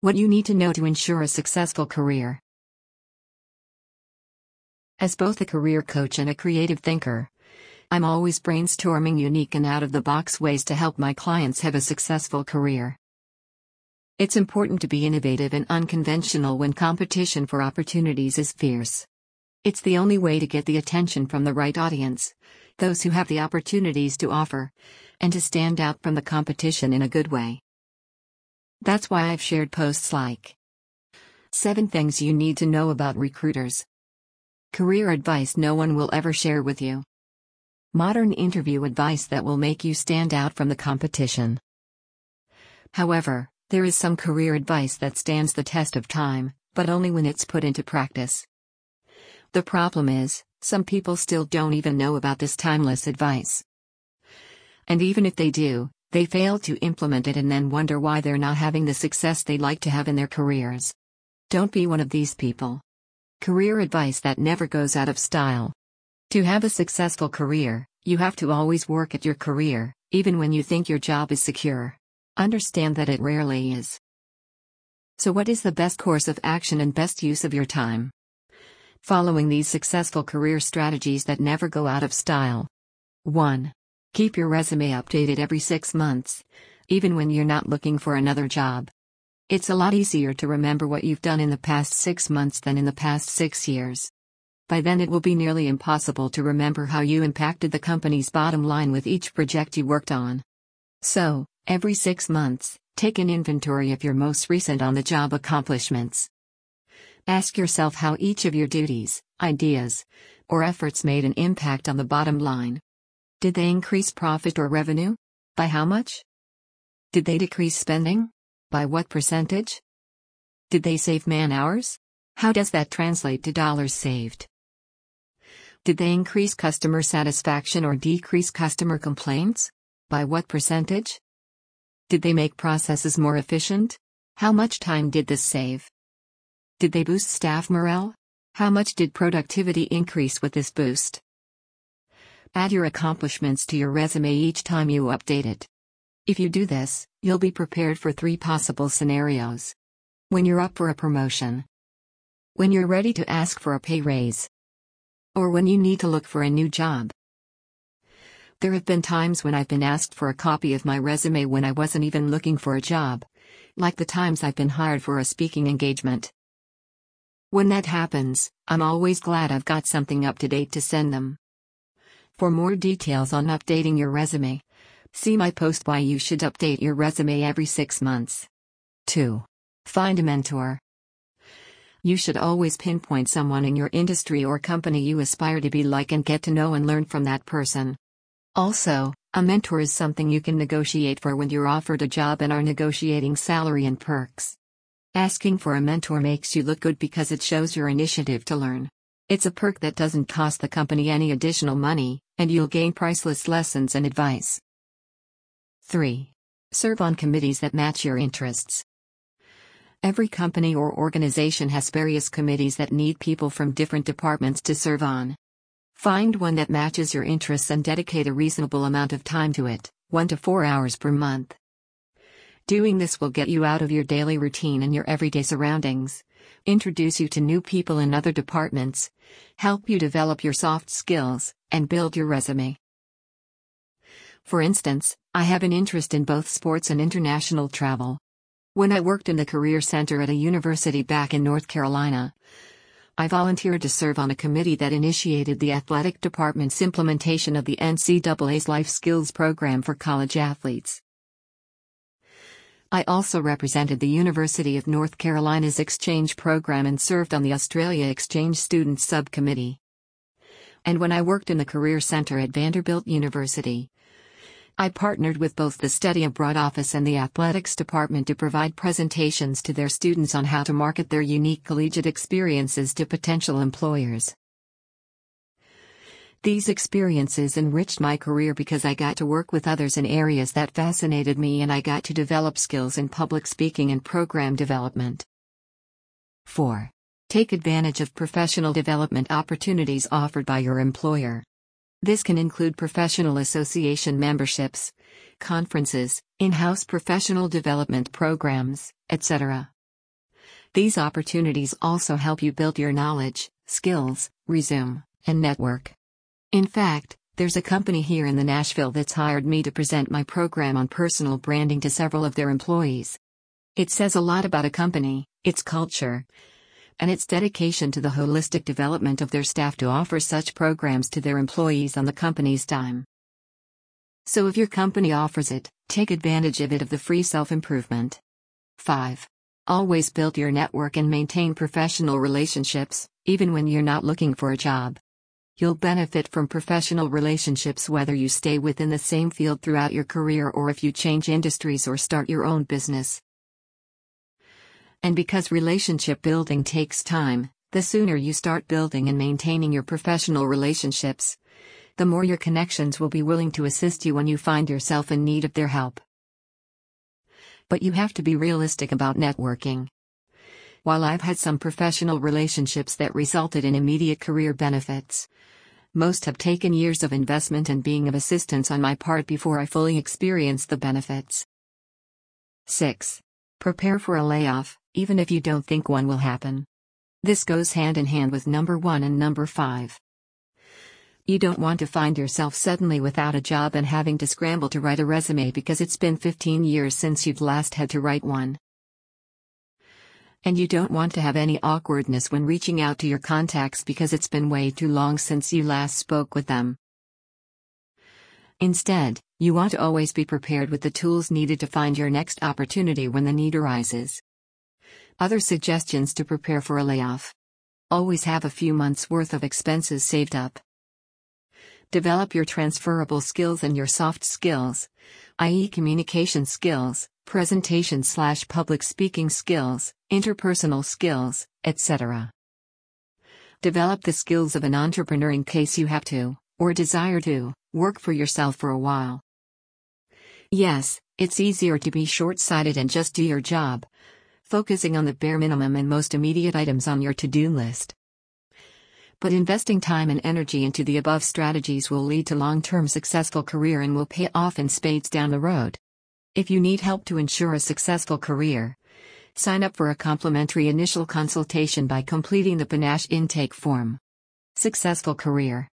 What you need to know to ensure a successful career. As both a career coach and a creative thinker, I'm always brainstorming unique and out of the box ways to help my clients have a successful career. It's important to be innovative and unconventional when competition for opportunities is fierce. It's the only way to get the attention from the right audience, those who have the opportunities to offer, and to stand out from the competition in a good way. That's why I've shared posts like 7 Things You Need to Know About Recruiters. Career advice no one will ever share with you. Modern interview advice that will make you stand out from the competition. However, there is some career advice that stands the test of time, but only when it's put into practice. The problem is, some people still don't even know about this timeless advice. And even if they do, they fail to implement it and then wonder why they're not having the success they'd like to have in their careers. Don't be one of these people. Career advice that never goes out of style. To have a successful career, you have to always work at your career, even when you think your job is secure. Understand that it rarely is. So, what is the best course of action and best use of your time? Following these successful career strategies that never go out of style. 1. Keep your resume updated every six months, even when you're not looking for another job. It's a lot easier to remember what you've done in the past six months than in the past six years. By then, it will be nearly impossible to remember how you impacted the company's bottom line with each project you worked on. So, Every six months, take an inventory of your most recent on the job accomplishments. Ask yourself how each of your duties, ideas, or efforts made an impact on the bottom line. Did they increase profit or revenue? By how much? Did they decrease spending? By what percentage? Did they save man hours? How does that translate to dollars saved? Did they increase customer satisfaction or decrease customer complaints? By what percentage? Did they make processes more efficient? How much time did this save? Did they boost staff morale? How much did productivity increase with this boost? Add your accomplishments to your resume each time you update it. If you do this, you'll be prepared for three possible scenarios. When you're up for a promotion, when you're ready to ask for a pay raise, or when you need to look for a new job. There have been times when I've been asked for a copy of my resume when I wasn't even looking for a job. Like the times I've been hired for a speaking engagement. When that happens, I'm always glad I've got something up to date to send them. For more details on updating your resume, see my post Why You Should Update Your Resume Every Six Months. 2. Find a mentor. You should always pinpoint someone in your industry or company you aspire to be like and get to know and learn from that person. Also, a mentor is something you can negotiate for when you're offered a job and are negotiating salary and perks. Asking for a mentor makes you look good because it shows your initiative to learn. It's a perk that doesn't cost the company any additional money, and you'll gain priceless lessons and advice. 3. Serve on committees that match your interests. Every company or organization has various committees that need people from different departments to serve on. Find one that matches your interests and dedicate a reasonable amount of time to it, 1 to 4 hours per month. Doing this will get you out of your daily routine and your everyday surroundings, introduce you to new people in other departments, help you develop your soft skills, and build your resume. For instance, I have an interest in both sports and international travel. When I worked in the Career Center at a university back in North Carolina, I volunteered to serve on a committee that initiated the athletic department's implementation of the NCAA's Life Skills Program for college athletes. I also represented the University of North Carolina's exchange program and served on the Australia Exchange Students Subcommittee. And when I worked in the Career Center at Vanderbilt University, I partnered with both the Study Abroad Office and the Athletics Department to provide presentations to their students on how to market their unique collegiate experiences to potential employers. These experiences enriched my career because I got to work with others in areas that fascinated me and I got to develop skills in public speaking and program development. 4. Take advantage of professional development opportunities offered by your employer. This can include professional association memberships, conferences, in house professional development programs, etc. These opportunities also help you build your knowledge, skills, resume, and network. In fact, there's a company here in the Nashville that's hired me to present my program on personal branding to several of their employees. It says a lot about a company, its culture, and its dedication to the holistic development of their staff to offer such programs to their employees on the company's dime. So if your company offers it, take advantage of it of the free self-improvement. 5. Always build your network and maintain professional relationships, even when you're not looking for a job. You'll benefit from professional relationships whether you stay within the same field throughout your career or if you change industries or start your own business. And because relationship building takes time, the sooner you start building and maintaining your professional relationships, the more your connections will be willing to assist you when you find yourself in need of their help. But you have to be realistic about networking. While I've had some professional relationships that resulted in immediate career benefits, most have taken years of investment and being of assistance on my part before I fully experienced the benefits. 6. Prepare for a layoff, even if you don't think one will happen. This goes hand in hand with number 1 and number 5. You don't want to find yourself suddenly without a job and having to scramble to write a resume because it's been 15 years since you've last had to write one. And you don't want to have any awkwardness when reaching out to your contacts because it's been way too long since you last spoke with them. Instead, you want to always be prepared with the tools needed to find your next opportunity when the need arises. Other suggestions to prepare for a layoff. Always have a few months' worth of expenses saved up. Develop your transferable skills and your soft skills, i.e., communication skills, presentation slash public speaking skills, interpersonal skills, etc. Develop the skills of an entrepreneur in case you have to, or desire to, work for yourself for a while. Yes, it's easier to be short sighted and just do your job, focusing on the bare minimum and most immediate items on your to do list. But investing time and energy into the above strategies will lead to long term successful career and will pay off in spades down the road. If you need help to ensure a successful career, sign up for a complimentary initial consultation by completing the paNASH intake form. Successful career